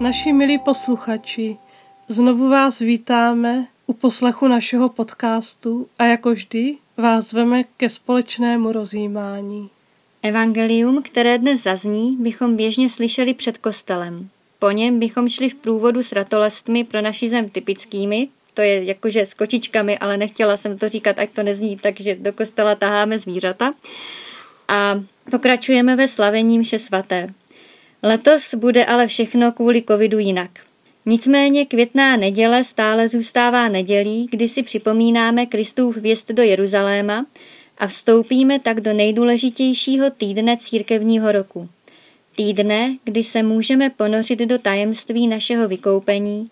Naši milí posluchači, znovu vás vítáme u poslechu našeho podcastu a jako vždy vás zveme ke společnému rozjímání. Evangelium, které dnes zazní, bychom běžně slyšeli před kostelem. Po něm bychom šli v průvodu s ratolestmi pro naši zem typickými, to je jakože s kočičkami, ale nechtěla jsem to říkat, ať to nezní, takže do kostela taháme zvířata. A pokračujeme ve slavení mše svaté. Letos bude ale všechno kvůli covidu jinak. Nicméně květná neděle stále zůstává nedělí, kdy si připomínáme Kristův věst do Jeruzaléma a vstoupíme tak do nejdůležitějšího týdne církevního roku. Týdne, kdy se můžeme ponořit do tajemství našeho vykoupení,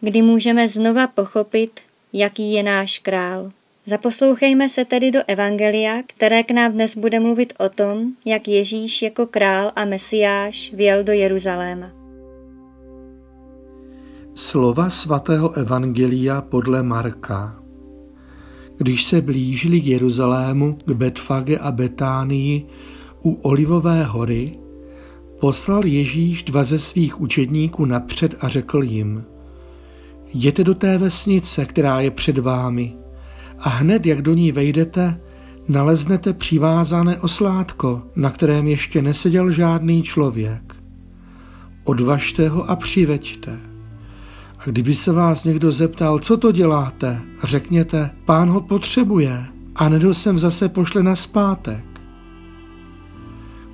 kdy můžeme znova pochopit, jaký je náš král. Zaposlouchejme se tedy do Evangelia, které k nám dnes bude mluvit o tom, jak Ježíš jako král a mesiáš vjel do Jeruzaléma. Slova svatého Evangelia podle Marka Když se blížili k Jeruzalému, k Betfage a Betánii u Olivové hory, poslal Ježíš dva ze svých učedníků napřed a řekl jim Jděte do té vesnice, která je před vámi – a hned, jak do ní vejdete, naleznete přivázané oslátko, na kterém ještě neseděl žádný člověk. Odvažte ho a přiveďte. A kdyby se vás někdo zeptal, co to děláte, řekněte, pán ho potřebuje a nedl jsem zase pošle na zpátek.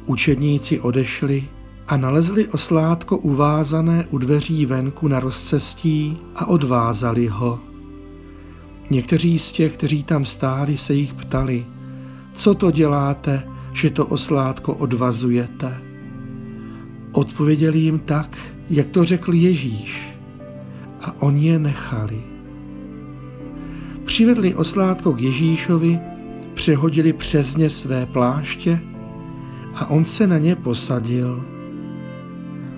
Učedníci odešli a nalezli oslátko uvázané u dveří venku na rozcestí a odvázali ho. Někteří z těch, kteří tam stáli, se jich ptali, co to děláte, že to oslátko odvazujete? Odpověděli jim tak, jak to řekl Ježíš a oni je nechali. Přivedli oslátko k Ježíšovi, přehodili přes ně své pláště a on se na ně posadil.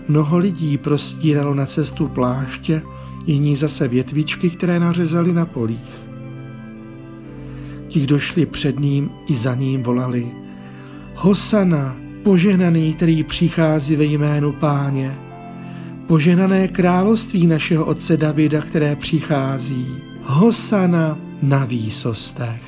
Mnoho lidí prostíralo na cestu pláště, jiní zase větvičky, které nařezali na polích. Ti, kdo šli před ním i za ním, volali Hosana, požehnaný, který přichází ve jménu páně, požehnané království našeho otce Davida, které přichází, Hosana na výsostech.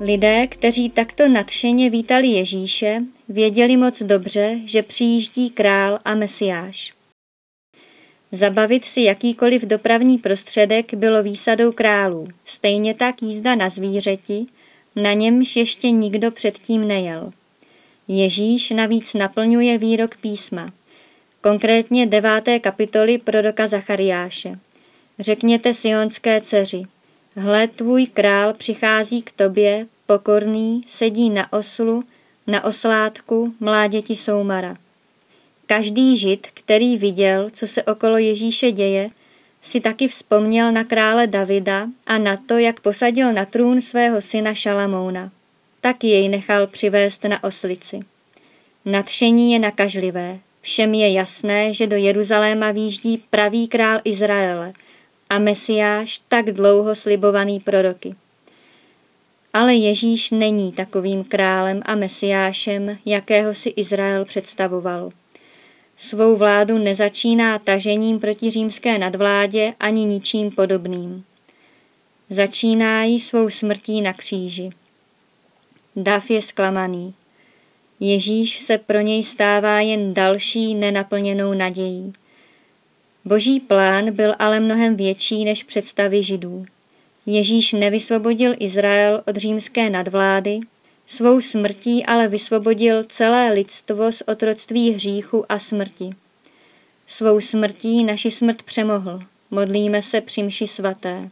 Lidé, kteří takto nadšeně vítali Ježíše, věděli moc dobře, že přijíždí král a mesiáš. Zabavit si jakýkoliv dopravní prostředek bylo výsadou králů, stejně tak jízda na zvířeti, na němž ještě nikdo předtím nejel. Ježíš navíc naplňuje výrok písma, konkrétně deváté kapitoly proroka Zachariáše. Řekněte sionské dceři, hle tvůj král přichází k tobě, pokorný, sedí na oslu, na oslátku mláděti soumara. Každý žid, který viděl, co se okolo Ježíše děje, si taky vzpomněl na krále Davida a na to, jak posadil na trůn svého syna Šalamouna. Tak jej nechal přivést na oslici. Nadšení je nakažlivé. Všem je jasné, že do Jeruzaléma výjíždí pravý král Izraele a Mesiáš tak dlouho slibovaný proroky. Ale Ježíš není takovým králem a mesiášem, jakého si Izrael představoval. Svou vládu nezačíná tažením proti římské nadvládě ani ničím podobným. Začíná ji svou smrtí na kříži. Dav je zklamaný. Ježíš se pro něj stává jen další nenaplněnou nadějí. Boží plán byl ale mnohem větší než představy židů. Ježíš nevysvobodil Izrael od římské nadvlády, svou smrtí ale vysvobodil celé lidstvo z otroctví hříchu a smrti. Svou smrtí naši smrt přemohl. Modlíme se při mši svaté.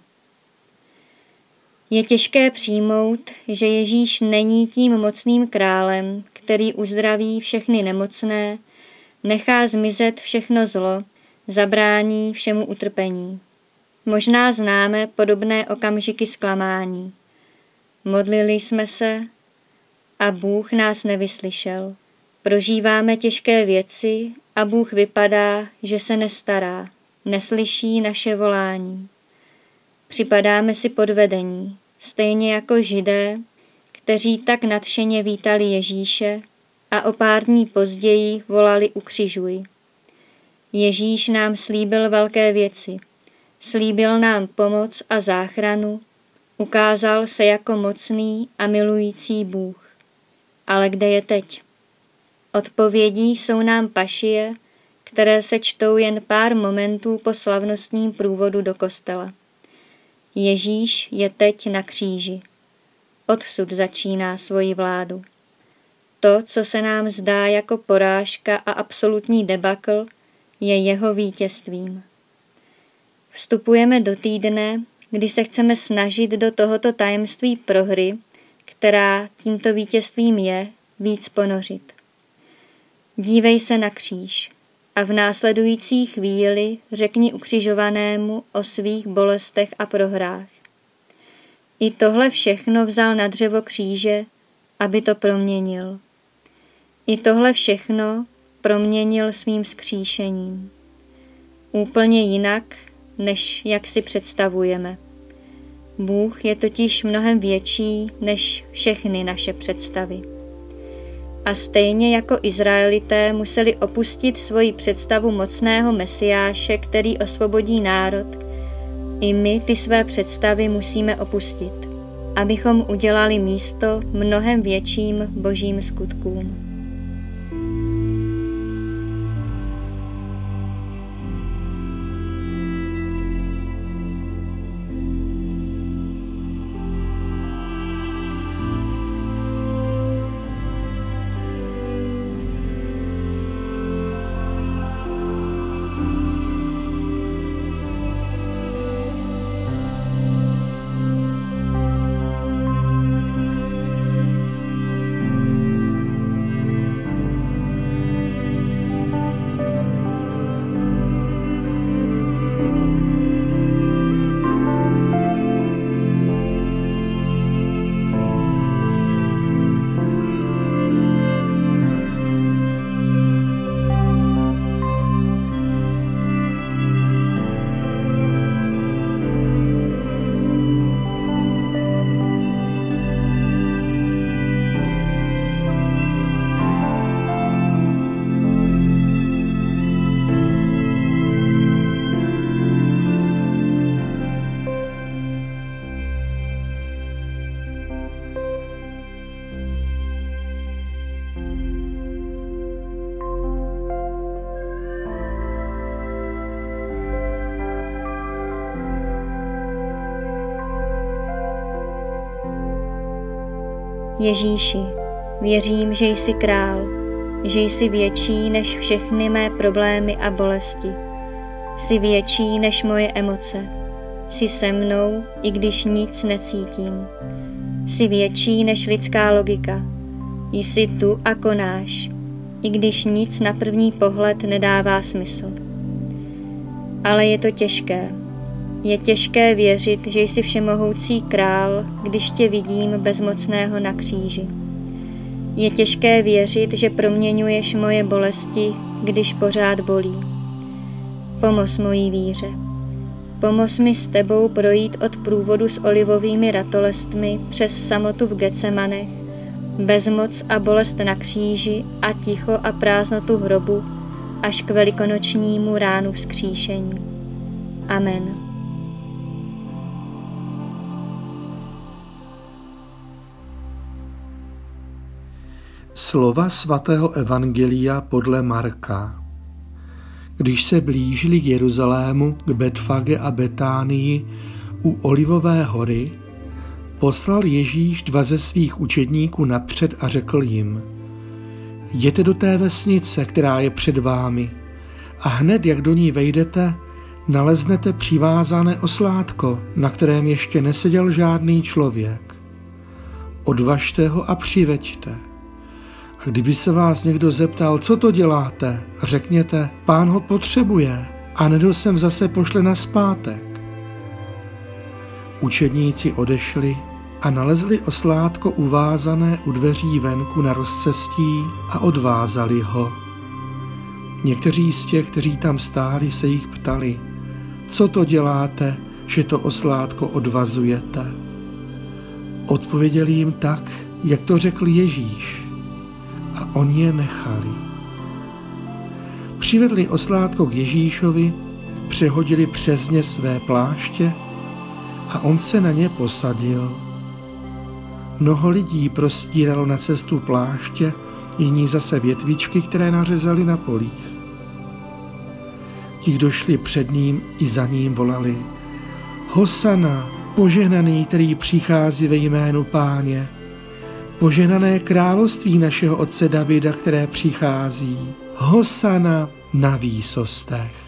Je těžké přijmout, že Ježíš není tím mocným králem, který uzdraví všechny nemocné, nechá zmizet všechno zlo, zabrání všemu utrpení. Možná známe podobné okamžiky zklamání. Modlili jsme se a Bůh nás nevyslyšel. Prožíváme těžké věci a Bůh vypadá, že se nestará, neslyší naše volání. Připadáme si podvedení, stejně jako židé, kteří tak nadšeně vítali Ježíše a o pár dní později volali ukřižuj. Ježíš nám slíbil velké věci. Slíbil nám pomoc a záchranu, ukázal se jako mocný a milující Bůh. Ale kde je teď? Odpovědí jsou nám pašie, které se čtou jen pár momentů po slavnostním průvodu do kostela. Ježíš je teď na kříži. Odsud začíná svoji vládu. To, co se nám zdá jako porážka a absolutní debakl, je jeho vítězstvím. Vstupujeme do týdne, kdy se chceme snažit do tohoto tajemství prohry, která tímto vítězstvím je, víc ponořit. Dívej se na kříž a v následující chvíli řekni ukřižovanému o svých bolestech a prohrách. I tohle všechno vzal na dřevo kříže, aby to proměnil. I tohle všechno proměnil svým skříšením. Úplně jinak, než jak si představujeme. Bůh je totiž mnohem větší než všechny naše představy. A stejně jako Izraelité museli opustit svoji představu mocného mesiáše, který osvobodí národ, i my ty své představy musíme opustit, abychom udělali místo mnohem větším božím skutkům. Ježíši, věřím, že jsi král, že jsi větší než všechny mé problémy a bolesti. Jsi větší než moje emoce. Jsi se mnou, i když nic necítím. Jsi větší než lidská logika. Jsi tu a konáš, i když nic na první pohled nedává smysl. Ale je to těžké, je těžké věřit, že jsi všemohoucí král, když tě vidím bezmocného na kříži. Je těžké věřit, že proměňuješ moje bolesti, když pořád bolí. Pomoz mojí víře. Pomoz mi s tebou projít od průvodu s olivovými ratolestmi přes samotu v Getsemanech, bezmoc a bolest na kříži a ticho a prázdnotu hrobu až k velikonočnímu ránu vzkříšení. Amen. Slova svatého Evangelia podle Marka. Když se blížili k Jeruzalému, k Betfage a Betánii u Olivové hory, poslal Ježíš dva ze svých učedníků napřed a řekl jim, jděte do té vesnice, která je před vámi, a hned, jak do ní vejdete, naleznete přivázané oslátko, na kterém ještě neseděl žádný člověk. Odvažte ho a přiveďte. Kdyby se vás někdo zeptal, co to děláte, řekněte, pán ho potřebuje a nedl jsem zase pošle na zpátek. Učedníci odešli a nalezli oslátko uvázané u dveří venku na rozcestí a odvázali ho. Někteří z těch, kteří tam stáli, se jich ptali, co to děláte, že to oslátko odvazujete? Odpověděli jim tak, jak to řekl Ježíš a oni je nechali. Přivedli oslátko k Ježíšovi, přehodili přes ně své pláště a on se na ně posadil. Mnoho lidí prostíralo na cestu pláště, jiní zase větvičky, které nařezali na polích. Ti, kdo šli před ním i za ním, volali Hosana, požehnaný, který přichází ve jménu páně, požehnané království našeho otce Davida, které přichází, Hosana na výsostech.